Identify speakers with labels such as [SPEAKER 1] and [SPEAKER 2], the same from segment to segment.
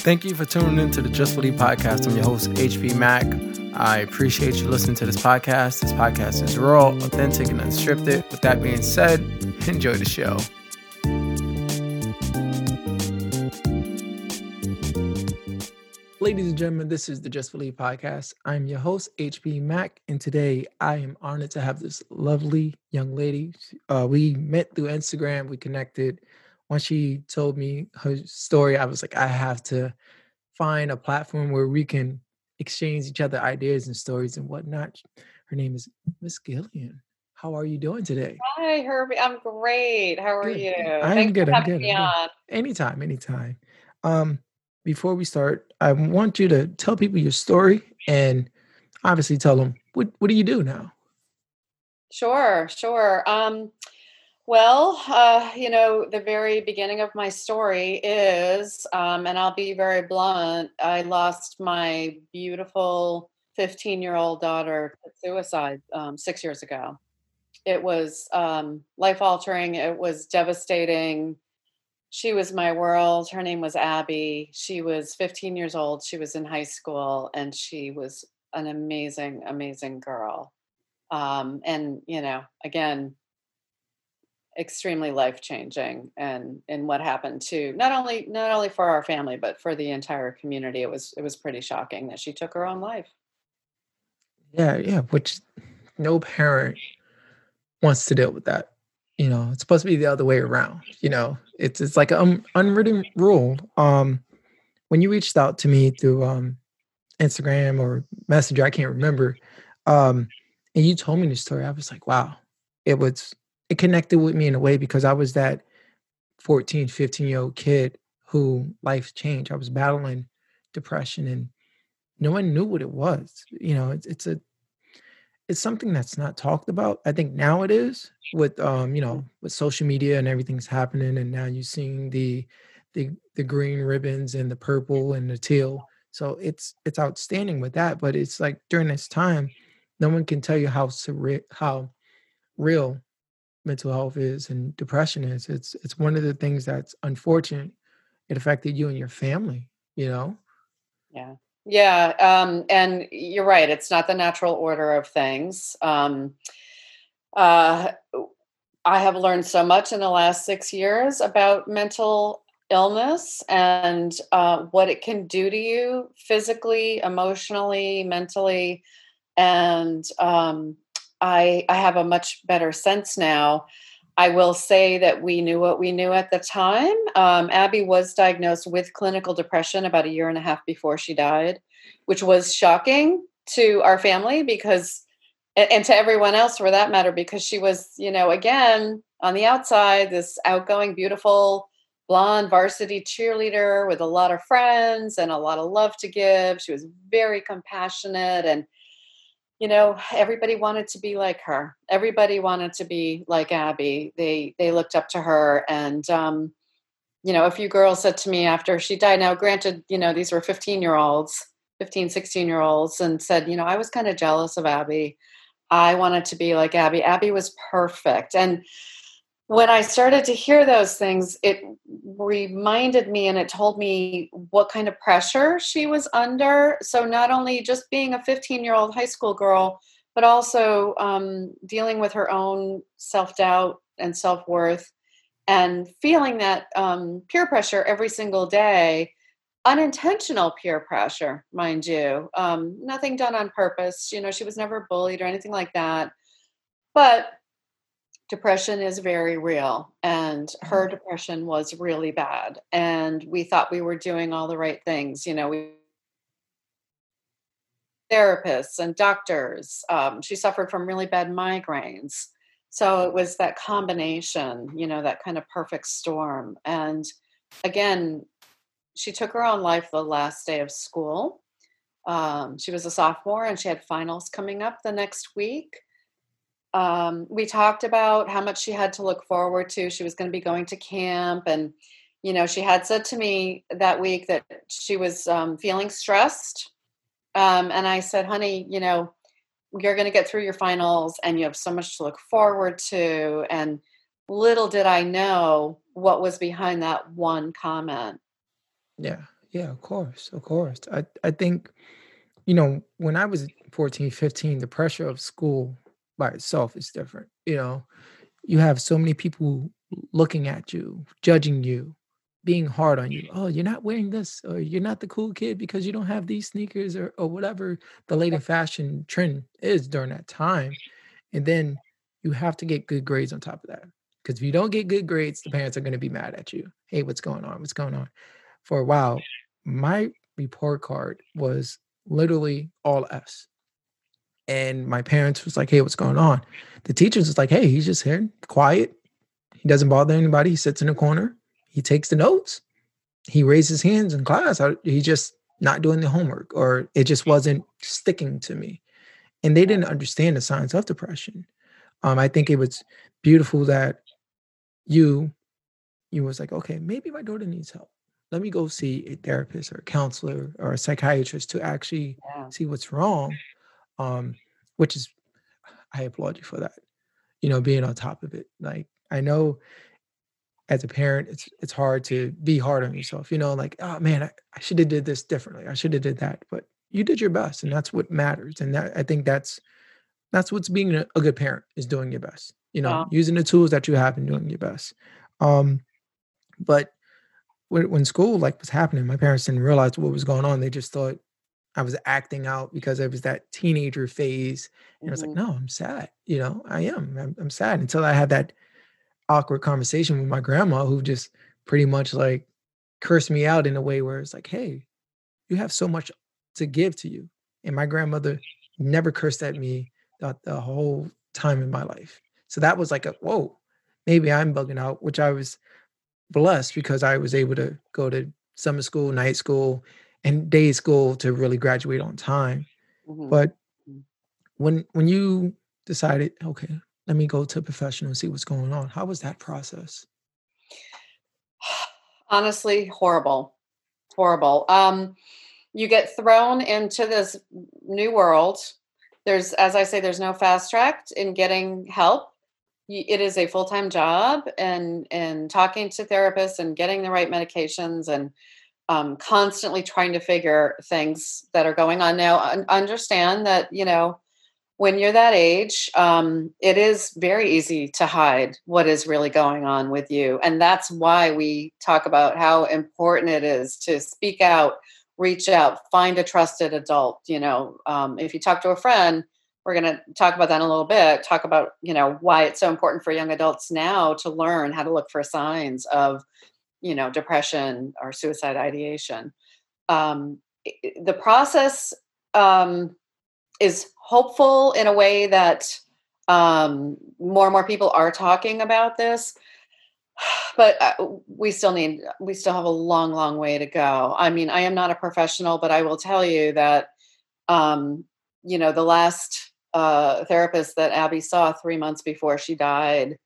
[SPEAKER 1] Thank you for tuning in to the Just Believe podcast. I'm your host, HB Mac. I appreciate you listening to this podcast. This podcast is raw, authentic, and unscripted. With that being said, enjoy the show. Ladies and gentlemen, this is the Just Believe podcast. I'm your host, HB Mac, and today I am honored to have this lovely young lady. Uh, we met through Instagram, we connected once she told me her story, I was like, I have to find a platform where we can exchange each other ideas and stories and whatnot. Her name is Miss Gillian. How are you doing today?
[SPEAKER 2] Hi, Herbie. I'm great. How are
[SPEAKER 1] good.
[SPEAKER 2] you?
[SPEAKER 1] I'm
[SPEAKER 2] Thanks
[SPEAKER 1] good. I'm good.
[SPEAKER 2] me
[SPEAKER 1] I'm
[SPEAKER 2] on.
[SPEAKER 1] good. Anytime, anytime. Um, before we start, I want you to tell people your story and obviously tell them what what do you do now?
[SPEAKER 2] Sure, sure. Um, well, uh, you know, the very beginning of my story is, um, and I'll be very blunt, I lost my beautiful 15 year old daughter to suicide um, six years ago. It was um, life altering, it was devastating. She was my world. Her name was Abby. She was 15 years old. She was in high school and she was an amazing, amazing girl. Um, and, you know, again, extremely life changing and and what happened to not only not only for our family but for the entire community it was it was pretty shocking that she took her own life
[SPEAKER 1] Yeah, yeah, which no parent wants to deal with that. You know, it's supposed to be the other way around. You know, it's it's like an unwritten rule. Um, when you reached out to me through um Instagram or Messenger, I can't remember. Um, and you told me the story, I was like, wow, it was it connected with me in a way because I was that 14, 15 year old kid who life changed. I was battling depression and no one knew what it was. You know, it's it's a it's something that's not talked about. I think now it is with um, you know, with social media and everything's happening and now you're seeing the the the green ribbons and the purple and the teal. So it's it's outstanding with that, but it's like during this time, no one can tell you how surre- how real mental health is and depression is. It's it's one of the things that's unfortunate. It affected you and your family, you know?
[SPEAKER 2] yeah yeah um and you're right it's not the natural order of things um uh i have learned so much in the last six years about mental illness and uh, what it can do to you physically emotionally mentally and um, I, I have a much better sense now I will say that we knew what we knew at the time. Um, Abby was diagnosed with clinical depression about a year and a half before she died, which was shocking to our family because, and, and to everyone else for that matter, because she was, you know, again, on the outside, this outgoing, beautiful, blonde varsity cheerleader with a lot of friends and a lot of love to give. She was very compassionate and you know everybody wanted to be like her. Everybody wanted to be like abby. They they looked up to her and um you know a few girls said to me after she died now granted you know these were 15 year olds 15 16 year olds and said you know i was kind of jealous of abby. I wanted to be like abby. Abby was perfect. And when I started to hear those things, it reminded me and it told me what kind of pressure she was under. So, not only just being a 15 year old high school girl, but also um, dealing with her own self doubt and self worth and feeling that um, peer pressure every single day. Unintentional peer pressure mind you. Um, nothing done on purpose. You know she was never bullied or anything like that. But depression is very real and her
[SPEAKER 1] Mhm.
[SPEAKER 2] depression was really bad and we thought we were doing all the right things you know we therapists and doctors um, she suffered from really bad migraines. So it was that combination you know that kind of perfect storm and again she took her own life the last day of school. Um, she was a sophomore and she had finals coming up the next week um, we talked about how much she had to look forward to. She was going to be going to camp, and you know, she had said to me that week that she was um, feeling stressed. Um, and I said, "Honey, you know, you're going to get through your finals, and you have so much to look forward to." And little did I know what was behind that one comment.
[SPEAKER 1] Yeah. Yeah, of course, of course. I I think, you know, when I was 14, 15, the pressure of school by itself is different. You know, you have so many people looking at you, judging you, being hard on you. Oh, you're not wearing this, or you're not the cool kid because you don't have these sneakers, or or whatever the latest fashion trend is during that time. And then you have to get good grades on top of that. Because if you don't get good grades, the parents are going to be mad at you. Hey, what's going on? What's going on? For a while, my report card was literally all F's. And my parents was like, hey, what's going on? The teachers was like, hey, he's just here, quiet. He doesn't bother anybody. He sits in a corner. He takes the notes. He raises hands in class. He's just not doing the homework, or it just wasn't sticking to me. And they didn't understand the signs of depression. Um, I think it was beautiful that you you was like, okay, maybe my daughter needs help. Let me go see a therapist or a counselor or a psychiatrist to actually
[SPEAKER 2] Yeah.
[SPEAKER 1] see what's wrong. Um, which is I applaud you for that. You know, being on top of it. Like I know as a parent, it's it's hard to be hard on yourself. You know, like, oh man, I, I should have did this differently. I should have did that. But you did your best, and that's what matters. And that I think that's that's what's being a, a good parent is doing your best. You know,
[SPEAKER 2] Well,
[SPEAKER 1] using the tools that you have and doing your best. Um, but when, when school like was happening, my parents didn't realize what was going on. They just thought I was acting out because it was that teenager phase. And I was like,
[SPEAKER 2] mhm,
[SPEAKER 1] no, I'm sad. You know, I am. I'm, I'm sad until I had that awkward conversation with my grandma who just pretty much like cursed me out in a way where it's like, hey, you have so much to give to you. And my grandmother never cursed at me the, the whole time in my life. So that was like a whoa, maybe I'm bugging out, which I was blessed because I was able to go to summer school, night school, and day school to really graduate on time.
[SPEAKER 2] mhm,
[SPEAKER 1] But
[SPEAKER 2] mhm.
[SPEAKER 1] when when you decided, okay, let me go to a professional and see what's going on, how was that process?
[SPEAKER 2] Honestly, horrible, horrible. Um, you get thrown into this new world. There's, as I say, there's no fast track in getting help. It is a full time job, and and talking to therapists and getting the right medications and um, constantly trying to figure things that are going on now. Un- understand that you know when you're that age, um, it is very easy to hide what is really going on with you. And that's why we talk about how important it is to speak out, reach out, find a trusted adult. You know, um, if you talk to a friend, we're going to talk about that in a little bit, talk about, you know, why it's so important for young adults now to learn how to look for signs of, you know, depression or suicide ideation. Um, the process, um, is hopeful in a way that um, more and more people are talking about this but uh, we still need we still have a long long way to go. I mean i am not a professional but i will tell you that um, you know the last uh, therapist that abby saw three months before she died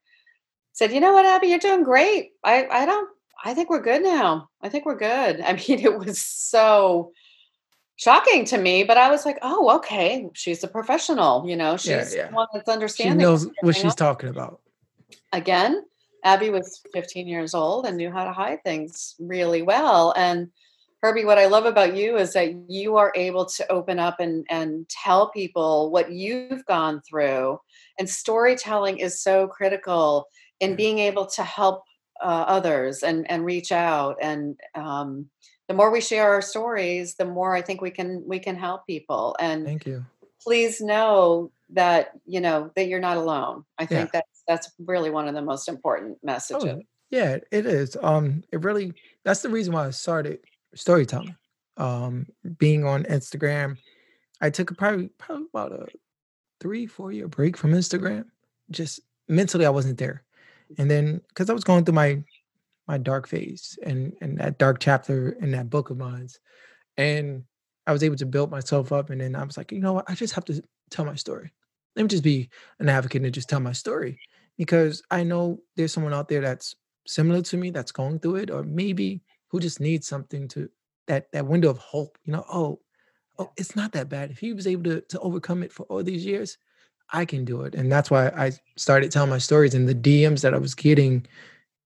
[SPEAKER 2] said you know what abby? You're doing great. I i don't i think we're good now i think we're good i mean it was so shocking to me, but I was like, "Oh, okay, she's a professional, you know, she's
[SPEAKER 1] yeah.
[SPEAKER 2] the one that's understanding.
[SPEAKER 1] She
[SPEAKER 2] knows
[SPEAKER 1] what she's talking about.
[SPEAKER 2] Again, Abby was 15 years old and knew how to hide things really well, and Herbie, what I love about you is that you are able to open up and and tell people what you've gone through, and storytelling is so critical in being able to help, uh, others and and reach out, and, um, the more we share our stories, the more I think we can we can help people, and
[SPEAKER 1] Thank you.
[SPEAKER 2] please know that, you know, that you're not alone. I
[SPEAKER 1] Yeah.
[SPEAKER 2] think that's that's really one of the most important messages.
[SPEAKER 1] Oh, yeah, it is. Um, it really that's the reason why I started storytelling. Um, being on Instagram, I took a probably probably about a three, four year break from Instagram. Just mentally, I wasn't there. And then because I was going through my my dark phase and and that dark chapter in that book of mine, and I was able to build myself up. And then I was like, you know what? I just have to tell my story. Let me just be an advocate and just tell my story because I know there's someone out there that's similar to me that's going through it, or maybe who just needs something to that that window of hope. You know, oh, oh, it's not that bad. If he was able to to overcome it for all these years, I can do it. And that's why I started telling my stories and the DMs that I was getting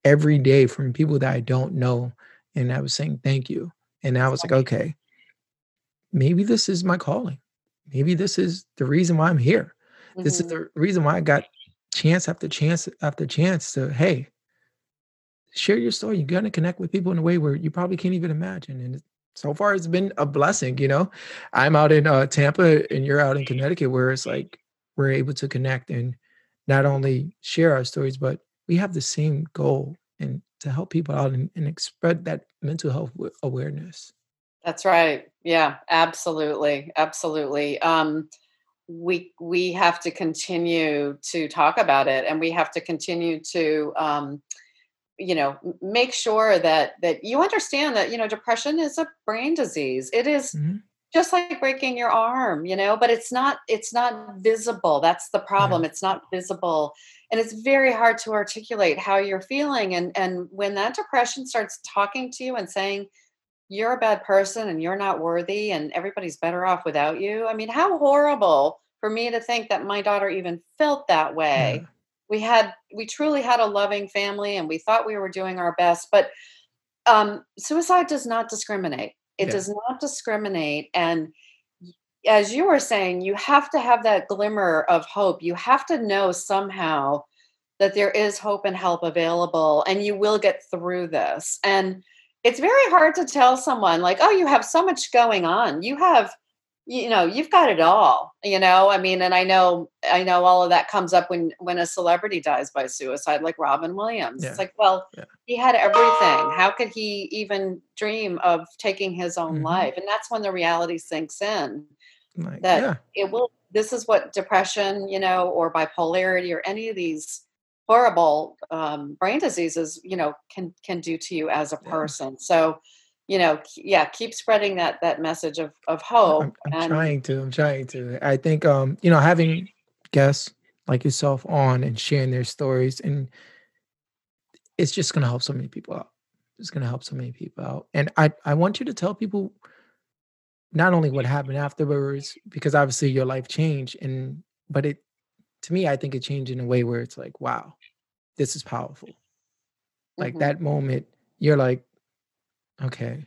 [SPEAKER 1] every day from people that I don't know. And I was saying thank you. And I was like, okay, maybe this is my calling. Maybe this is the reason why I'm here. Mm-hmm. This is mm-hmm. the reason why I got chance after chance after chance to, hey, share your story. You're gonna connect with people in a way where you probably can't even imagine. And so far, it's been a blessing. You know, I'm out in uh, Tampa, and you're out in Connecticut, where it's like we're able to connect and not only share our stories, but we have the same goal and to help people out and, and spread that mental health awareness.
[SPEAKER 2] That's right. Yeah, absolutely, absolutely. Um, we we have to continue to talk about it, and we have to continue to um, you know make sure that that you understand that you know depression is a brain disease it is mm-hmm. Just like breaking your arm you know but it's not it's not visible that's the problem it's not visible and it's very hard to articulate how you're feeling and and when that depression starts talking to you and saying you're a bad person and you're not worthy and everybody's better off without you i mean how horrible for me to think that my daughter even felt that way. Yeah we had we truly had a loving family and we thought we were doing our best but um, suicide does not discriminate it yeah. does not discriminate and as you were saying you have to have that glimmer of hope you have to know somehow that there is hope and help available and you will get through this and it's very hard to tell someone like oh you have so much going on you have you know you've got it all you know i mean and i know i know all of that comes up when when a celebrity dies by suicide like robin williams yeah. it's like well yeah. he had everything how could he even dream of taking his own mm-hmm. life and that's when the reality sinks in like, that yeah. it will this is what depression you know or bipolarity or any of these horrible um, brain diseases you know can can do to you as a person so you know yeah keep spreading that that message of of hope
[SPEAKER 1] I'm, I'm and, trying to i'm trying to. I think um you know having guests like yourself on and sharing their stories and it's just going to help so many people out. It's going to help so many people out. And i i want you to tell people not only what happened afterwards because obviously your life changed and but it to me i think it changed in a way where it's like wow this is powerful. Like mm-hmm. that moment you're like okay,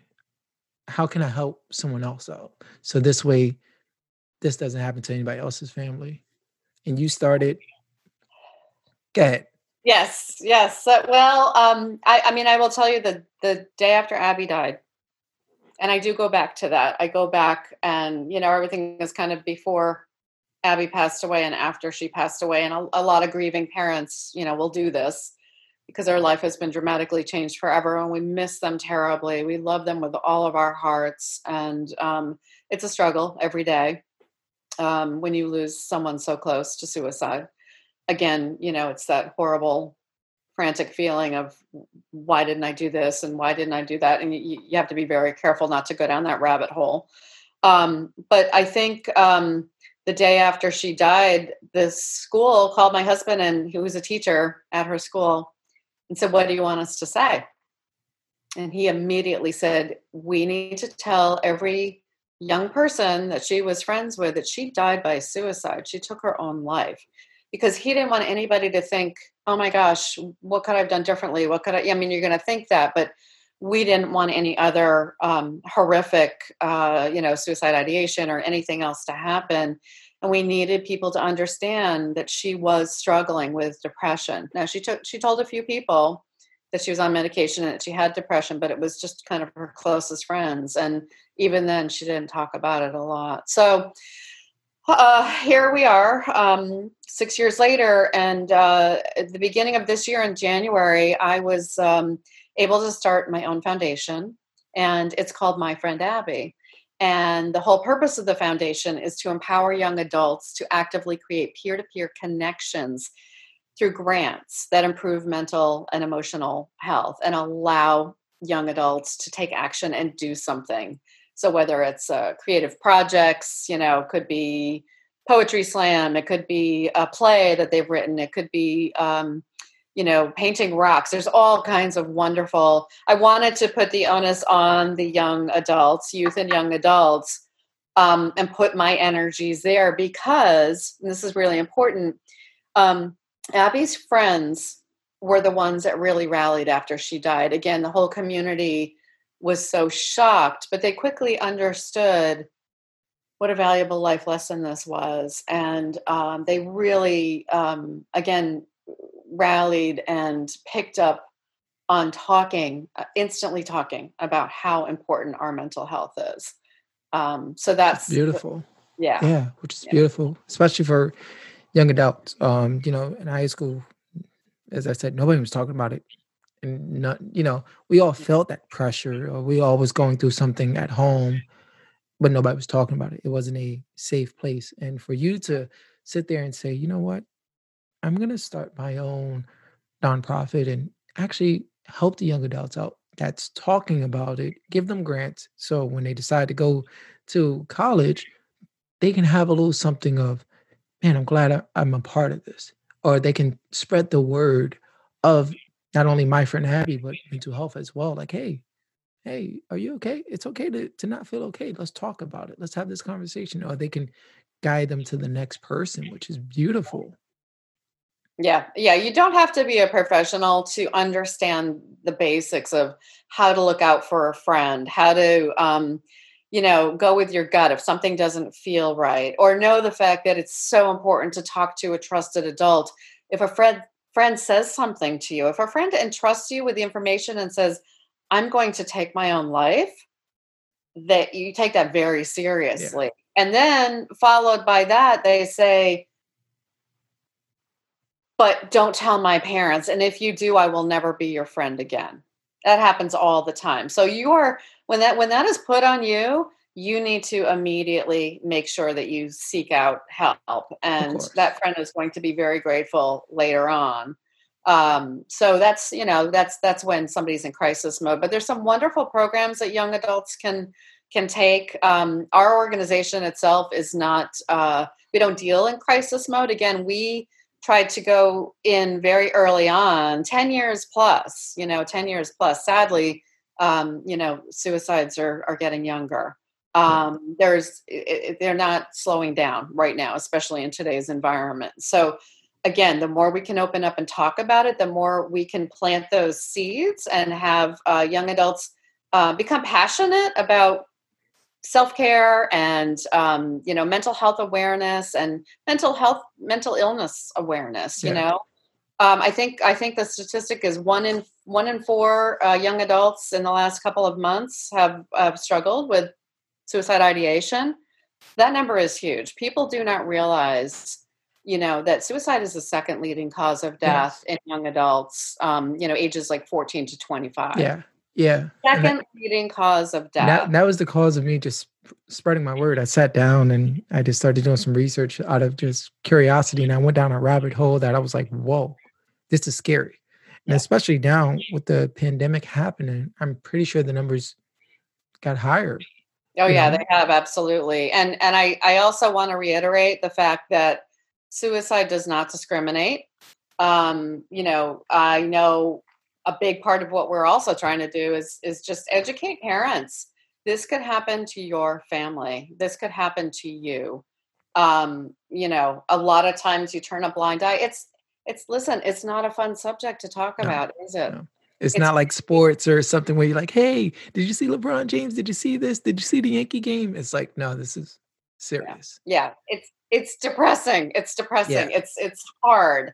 [SPEAKER 1] how can I help someone else out? So this way, this doesn't happen to anybody else's family. And you started, go ahead.
[SPEAKER 2] Yes, yes. Well, um, I, I mean, I will tell you the the day after Abby died, and I do go back to that. I go back, and you know, everything is kind of before Abby passed away and after she passed away, and a, a lot of grieving parents, you know, will do this because our life has been dramatically changed forever and we miss them terribly. We love them with all of our hearts. And um, it's a struggle every day um, when you lose someone so close to suicide. Again, you know, it's that horrible, frantic feeling of why didn't I do this and why didn't I do that? And you, you have to be very careful not to go down that rabbit hole. Um, but I think um, the day after she died, this school called my husband and he was a teacher at her school and said, What do you want us to say? And he immediately said, We need to tell every young person that she was friends with that she died by suicide. She took her own life because he didn't want anybody to think, oh my gosh, what could I have done differently? What could I, I mean, you're going to think that, but we didn't want any other um, horrific, uh, you know, suicide ideation or anything else to happen and we needed people to understand that she was struggling with depression. Now she took she told a few people that she was on medication and that she had depression but it was just kind of her closest friends. And even then she didn't talk about it a lot. So uh, here we are um, six years later. And uh, at the beginning of this year in january i was um, able to start my own foundation. And it's called my friend abby and the whole purpose of the foundation is to empower young adults to actively create peer to peer connections through grants that improve mental and emotional health and allow young adults to take action and do something. So, whether it's uh, creative projects, you know, could be poetry slam, it could be a play that they've written, it could be um, you know, painting rocks. There's all kinds of wonderful. I wanted to put the onus on the young adults, youth and young adults, um, and put my energies there because this is really important. Um, Abby's friends were the ones that really rallied after she died. Again, the whole community was so shocked, but they quickly understood what a valuable life lesson this was. And um, they really, um, again, rallied and picked up on talking, uh, instantly talking about how important our mental health is. Um, so that's,
[SPEAKER 1] that's beautiful.
[SPEAKER 2] Yeah.
[SPEAKER 1] Yeah, which is yeah. beautiful, especially for young adults. Um, you know, in high school, as I said, nobody was talking about it. And not, you know, we all felt that pressure, or we all was going through something at home, but nobody was talking about it. It wasn't a safe place. And for you to sit there and say, you know what, I'm gonna start my own nonprofit and actually help the young adults out that's talking about it, give them grants. So when they decide to go to college, they can have a little something of, man, I'm glad I'm a part of this. Or they can spread the word of not only my friend Abby, but mental health as well. Like, hey, hey, are you okay? It's okay to, to not feel okay. Let's talk about it. Let's have this conversation. Or they can guide them to the next person, which is beautiful.
[SPEAKER 2] Yeah, yeah. You don't have to be a professional to understand the basics of how to look out for a friend, how to, um, you know, go with your gut if something doesn't feel right, or know the fact that it's so important to talk to a trusted adult. If a friend friend says something to you, if a friend entrusts you with the information and says, "I'm going to take my own life," that you take that very seriously. Yeah. And then followed by that, they say but don't tell my parents. And if you do, I will never be your friend again. That happens all the time. So you are when that when that is put on you, you need to immediately make sure that you seek out help. And that friend is going to be very grateful later on. Um, so that's you know that's that's when somebody's in crisis mode. But there's some wonderful programs that young adults can can take. Um, our organization itself is not uh, we don't deal in crisis mode. Again, we tried to go in very early on 10 years plus you know 10 years plus. Sadly um, you know suicides are, are getting younger. Um, there's it, they're not slowing down right now especially in today's environment. So again the more we can open up and talk about it the more we can plant those seeds and have uh, young adults uh, become passionate about self-care and um, you know mental health awareness and mental health mental illness awareness you know? Um, i think i think the statistic is one in one in four uh, young adults in the last couple of months have uh, struggled with suicide ideation. That number is huge. People do not realize you know that suicide is the second leading cause of death yes. in young adults um, you know ages like 14 to 25
[SPEAKER 1] yeah yeah.
[SPEAKER 2] Second that, leading cause of death.
[SPEAKER 1] That, that was the cause of me just spreading my word. I sat down and I just started doing some research out of just curiosity. And I went down a rabbit hole that I was like, whoa, this is scary. And yeah. especially now with the pandemic happening, I'm pretty sure the numbers got higher.
[SPEAKER 2] Oh yeah, know? they have absolutely. And and I I also want to reiterate the fact that suicide does not discriminate. Um, you know, I know a big part of what we're also trying to do is is just educate parents. This could happen to your family. This could happen to you. Um you know a lot of times you turn a blind eye. It's it's listen it's not a fun subject to talk no, about is it? no.
[SPEAKER 1] it's, it's, not like sports or something where you're like hey did you see lebron james? Did you see this? Did you see the yankee game? It's like no this is serious.
[SPEAKER 2] Yeah, yeah. it's it's depressing. It's depressing. Yeah. it's it's hard.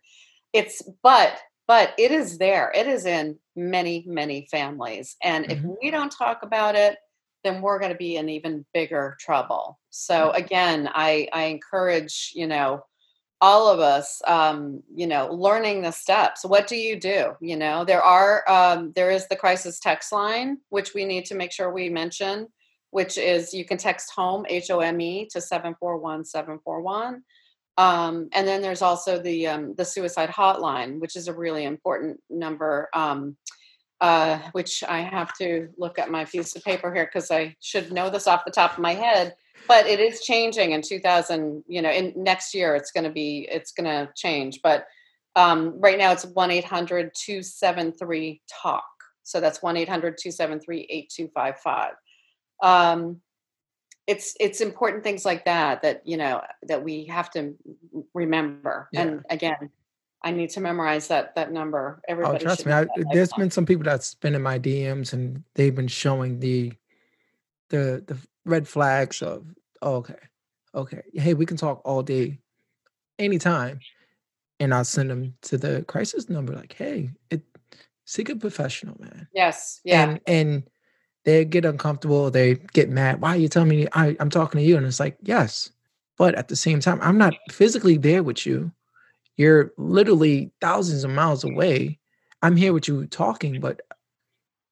[SPEAKER 2] It's but but it is there. It is in many, many families. And mm-hmm. if we don't talk about it, then we're going to be in even bigger trouble. So again, I, I encourage, you know, all of us, um, you know, learning the steps. What do you do? You know, there are, um, there is the crisis text line, which we need to make sure we mention, which is you can text home, H O M E, to 741 741. Um, and then there's also the um, the suicide hotline, which is a really important number. Um, uh, which I have to look at my piece of paper here because I should know this off the top of my head. But it is changing in 2000. You know, in next year it's going to be it's going to change. But um, right now it's one 800 273 talk. So that's one 800 273 8255 um, it's it's important things like that that you know that we have to remember yeah. and again I need to memorize that that number.
[SPEAKER 1] Oh, trust me. I, there's been some people that's been in my DMs and they've been showing the the the red flags of oh, okay, okay, hey, we can talk all day, anytime, and I'll send them to the crisis number. Like, hey, it seek a professional, man.
[SPEAKER 2] Yes. Yeah.
[SPEAKER 1] And and they get uncomfortable. They get mad. Why are you telling me I, I'm talking to you? And it's like, yes, but at the same time, I'm not physically there with you. You're literally thousands of miles away. I'm here with you talking, but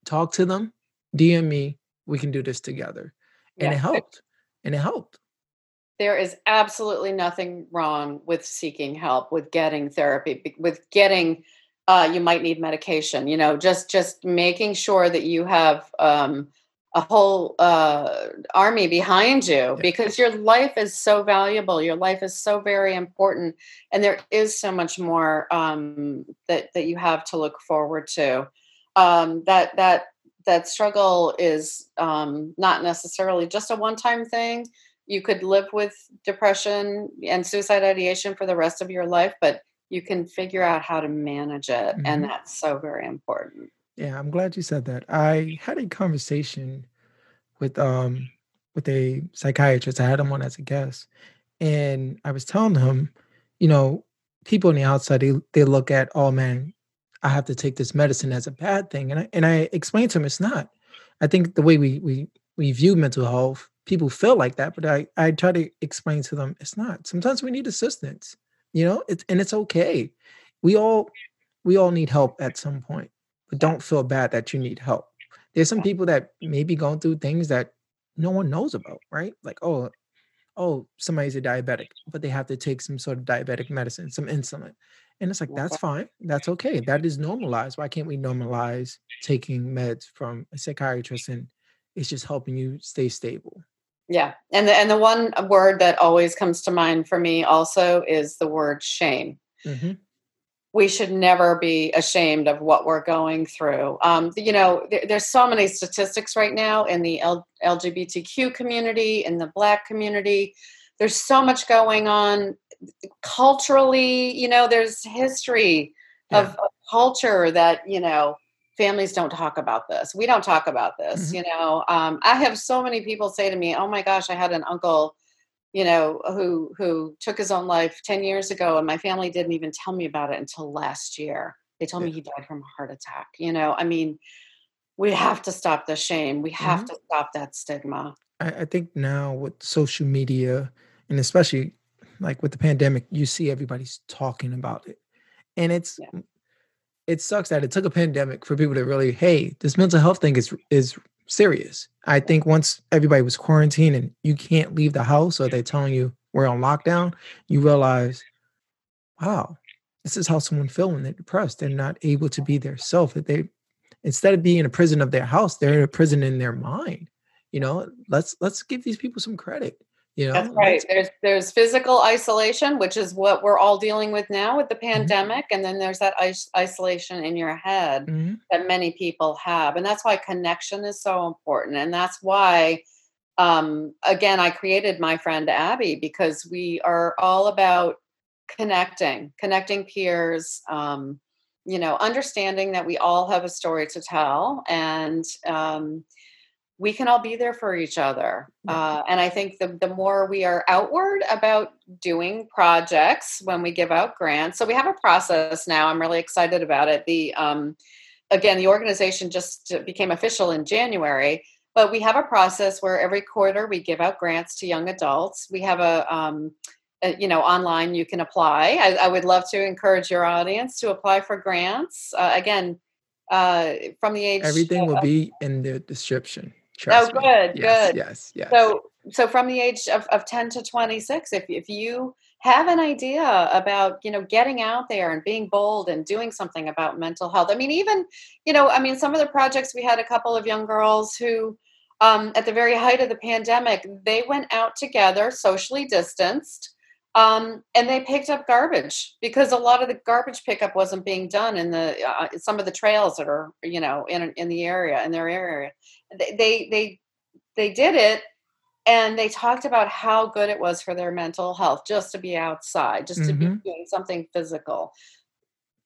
[SPEAKER 1] talk to them, DM me. We can do this together. And
[SPEAKER 2] Yeah.
[SPEAKER 1] it helped. And it helped.
[SPEAKER 2] there is absolutely nothing wrong with seeking help with getting therapy with getting uh, you might need medication you know just just making sure that you have um, a whole uh, army behind you
[SPEAKER 1] Yeah.
[SPEAKER 2] because your life is so valuable your life is so very important and there is so much more um, that that you have to look forward to um, that that that struggle is um, not necessarily just a one-time thing you could live with depression and suicide ideation for the rest of your life but you can figure out how to manage it and
[SPEAKER 1] Mhm.
[SPEAKER 2] that's so very important
[SPEAKER 1] Yeah, I'm glad you said that. I had a conversation with um with a psychiatrist. I had him on as a guest, and I was telling him, you know, people on the outside they they look at, oh man, I have to take this medicine as a bad thing, and I and I explained to him it's not. I think the way we we we view mental health, people feel like that, but I I try to explain to them it's not. Sometimes we need assistance, you know, it's and it's okay. We all we all need help at some point, but don't feel bad that you need help. There's some people that may be going through things that no one knows about, right? Like, oh, oh, somebody's a diabetic, but they have to take some sort of diabetic medicine, some insulin. And it's like, that's fine. That's okay. That is normalized. Why can't we normalize taking meds from a psychiatrist and it's just helping you stay stable?
[SPEAKER 2] Yeah and the and the one word that always comes to mind for me also is the word shame
[SPEAKER 1] hmm
[SPEAKER 2] we should never be ashamed of what we're going through. Um, you know, there, there's so many statistics right now in the L- LGBTQ community, in the Black community. There's so much going on culturally. You know, there's history of, of culture that you know families don't talk about this. We don't talk about this.
[SPEAKER 1] Mhm.
[SPEAKER 2] You know, um, I have so many people say to me, "Oh my gosh, I had an uncle." you know who who took his own life 10 years ago and my family didn't even tell me about it until last year they told me he died from a heart attack you know i mean we have to stop the shame we have
[SPEAKER 1] Mhm.
[SPEAKER 2] to stop that stigma
[SPEAKER 1] I, I think now with social media and especially like with the pandemic, you see everybody's talking about it. And it's
[SPEAKER 2] Yeah.
[SPEAKER 1] It sucks that it took a pandemic for people to really, hey, this mental health thing is is serious. I think once everybody was quarantined and you can't leave the house or they're telling you we're on lockdown, you realize, wow, this is how someone feel when they're depressed. They're not able to be their self. That they instead of being in a prison of their house, they're in a prison in their mind. You know, let's let's give these people some credit. You know,
[SPEAKER 2] that's right there's there's physical isolation which is what we're all dealing with now with the
[SPEAKER 1] Mm-hmm.
[SPEAKER 2] pandemic and then there's that is- isolation in your head
[SPEAKER 1] Mhm.
[SPEAKER 2] that many people have and that's why connection is so important and that's why um again i created my friend abby because we are all about connecting connecting peers um you know understanding that we all have a story to tell and um we can all be there for each other uh, and i think the, the more we are outward about doing projects when we give out grants so we have a process now i'm really excited about it the um, again the organization just became official in january but we have a process where every quarter we give out grants to young adults we have a, um, a you know online you can apply I, I would love to encourage your audience to apply for grants uh, again uh, from the age
[SPEAKER 1] everything will be in the description.
[SPEAKER 2] Oh,
[SPEAKER 1] Trust me.
[SPEAKER 2] good,
[SPEAKER 1] Yes,
[SPEAKER 2] good.
[SPEAKER 1] Yes, yes.
[SPEAKER 2] so so from the age of, of 10 to 26 if, if you have an idea about you know getting out there and being bold and doing something about mental health i mean even you know i mean some of the projects we had a couple of young girls who um, at the very height of the pandemic they went out together socially distanced um, and they picked up garbage because a lot of the garbage pickup wasn't being done in the uh, some of the trails that are you know in in the area in their area they they they, they did it and they talked about how good it was for their mental health just to be outside just to
[SPEAKER 1] Mhm.
[SPEAKER 2] be doing something physical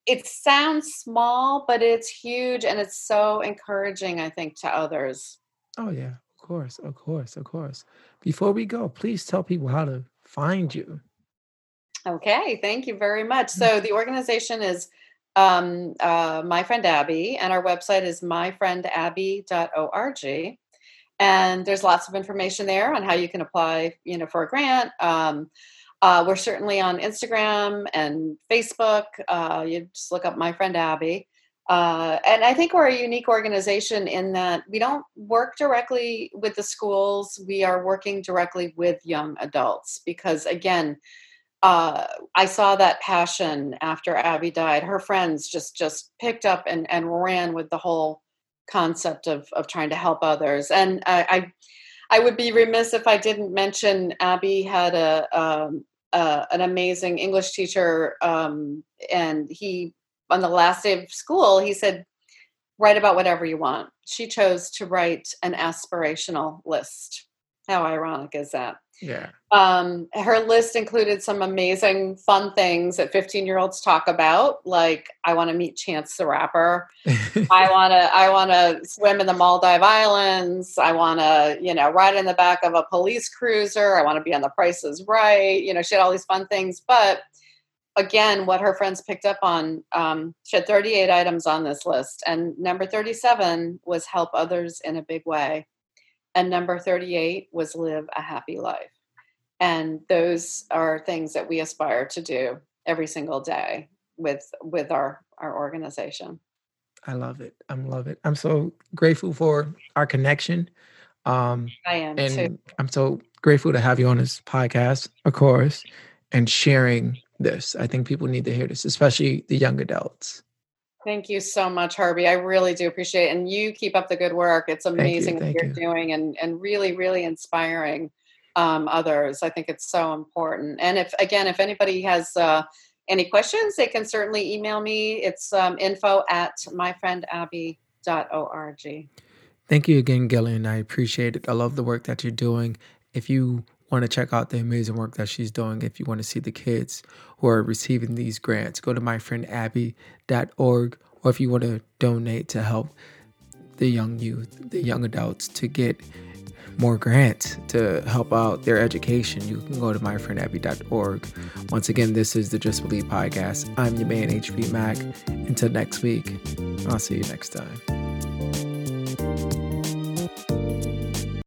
[SPEAKER 2] it sounds small, but it's huge and it's so encouraging, I think, to others.
[SPEAKER 1] Oh, yeah, of course, of course, of course. Before we go, please tell people how to find you.
[SPEAKER 2] Okay, thank you very much. Mm. So the organization is um, uh, My Friend Abby, and our website is myfriendabby.org. And there's lots of information there on how you can apply, you know, for a grant. Um, uh, we're certainly on Instagram and Facebook. Uh, you just look up My Friend Abby. Uh, and I think we're a unique organization in that we don't work directly with the schools. We are working directly with young adults because, again, uh, I saw that passion after Abby died. Her friends just just picked up and, and ran with the whole concept of of trying to help others. And I, I, I would be remiss if I didn't mention Abby had a, um, uh, an amazing English teacher, um, and he on the last day of school he said, "Write about whatever you want." She chose to write an aspirational list. How ironic is that?
[SPEAKER 1] Yeah.
[SPEAKER 2] Um, her list included some amazing fun things that 15 year olds talk about, like I want to meet Chance the Rapper. I want to I want to swim in the Maldive Islands. I want to you know ride in the back of a police cruiser. I want to be on The Price Is Right. You know, she had all these fun things, but again, what her friends picked up on, um, she had 38 items on this list, and number 37 was help others in a big way. And number 38 was live a happy life. And those are things that we aspire to do every single day with with our our organization.
[SPEAKER 1] I love it. I love it. I'm so grateful for our connection.
[SPEAKER 2] Um, I am
[SPEAKER 1] and
[SPEAKER 2] too.
[SPEAKER 1] I'm so grateful to have you on this podcast, of course, and sharing this. I think people need to hear this, especially the young adults.
[SPEAKER 2] Thank you so much, Herbie. I really do appreciate it. And you keep up the good work. It's amazing
[SPEAKER 1] thank
[SPEAKER 2] what you're
[SPEAKER 1] you.
[SPEAKER 2] doing and, and really, really inspiring um, others. I think it's so important. And if, again, if anybody has uh, any questions, they can certainly email me. It's um, info at myfriendabby.org.
[SPEAKER 1] Thank you again, Gillian. I appreciate it. I love the work that you're doing. If you want to check out the amazing work that she's doing, if you want to see the kids who are receiving these grants, go to myfriendabby.org. Or if you want to donate to help the young youth, the young adults to get more grants to help out their education, you can go to myfriendabby.org. Once again, this is the Just Believe podcast. I'm your man, HB Mac. Until next week, I'll see you next time.